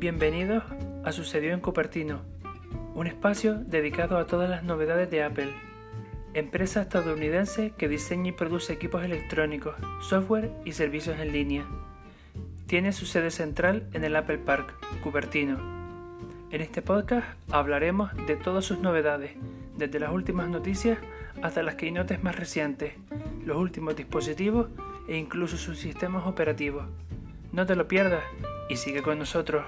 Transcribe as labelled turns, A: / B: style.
A: Bienvenidos a Sucedió en Cupertino, un espacio dedicado a todas las novedades de Apple, empresa estadounidense que diseña y produce equipos electrónicos, software y servicios en línea. Tiene su sede central en el Apple Park, Cupertino. En este podcast hablaremos de todas sus novedades, desde las últimas noticias hasta las keynotes más recientes, los últimos dispositivos e incluso sus sistemas operativos. No te lo pierdas y sigue con nosotros.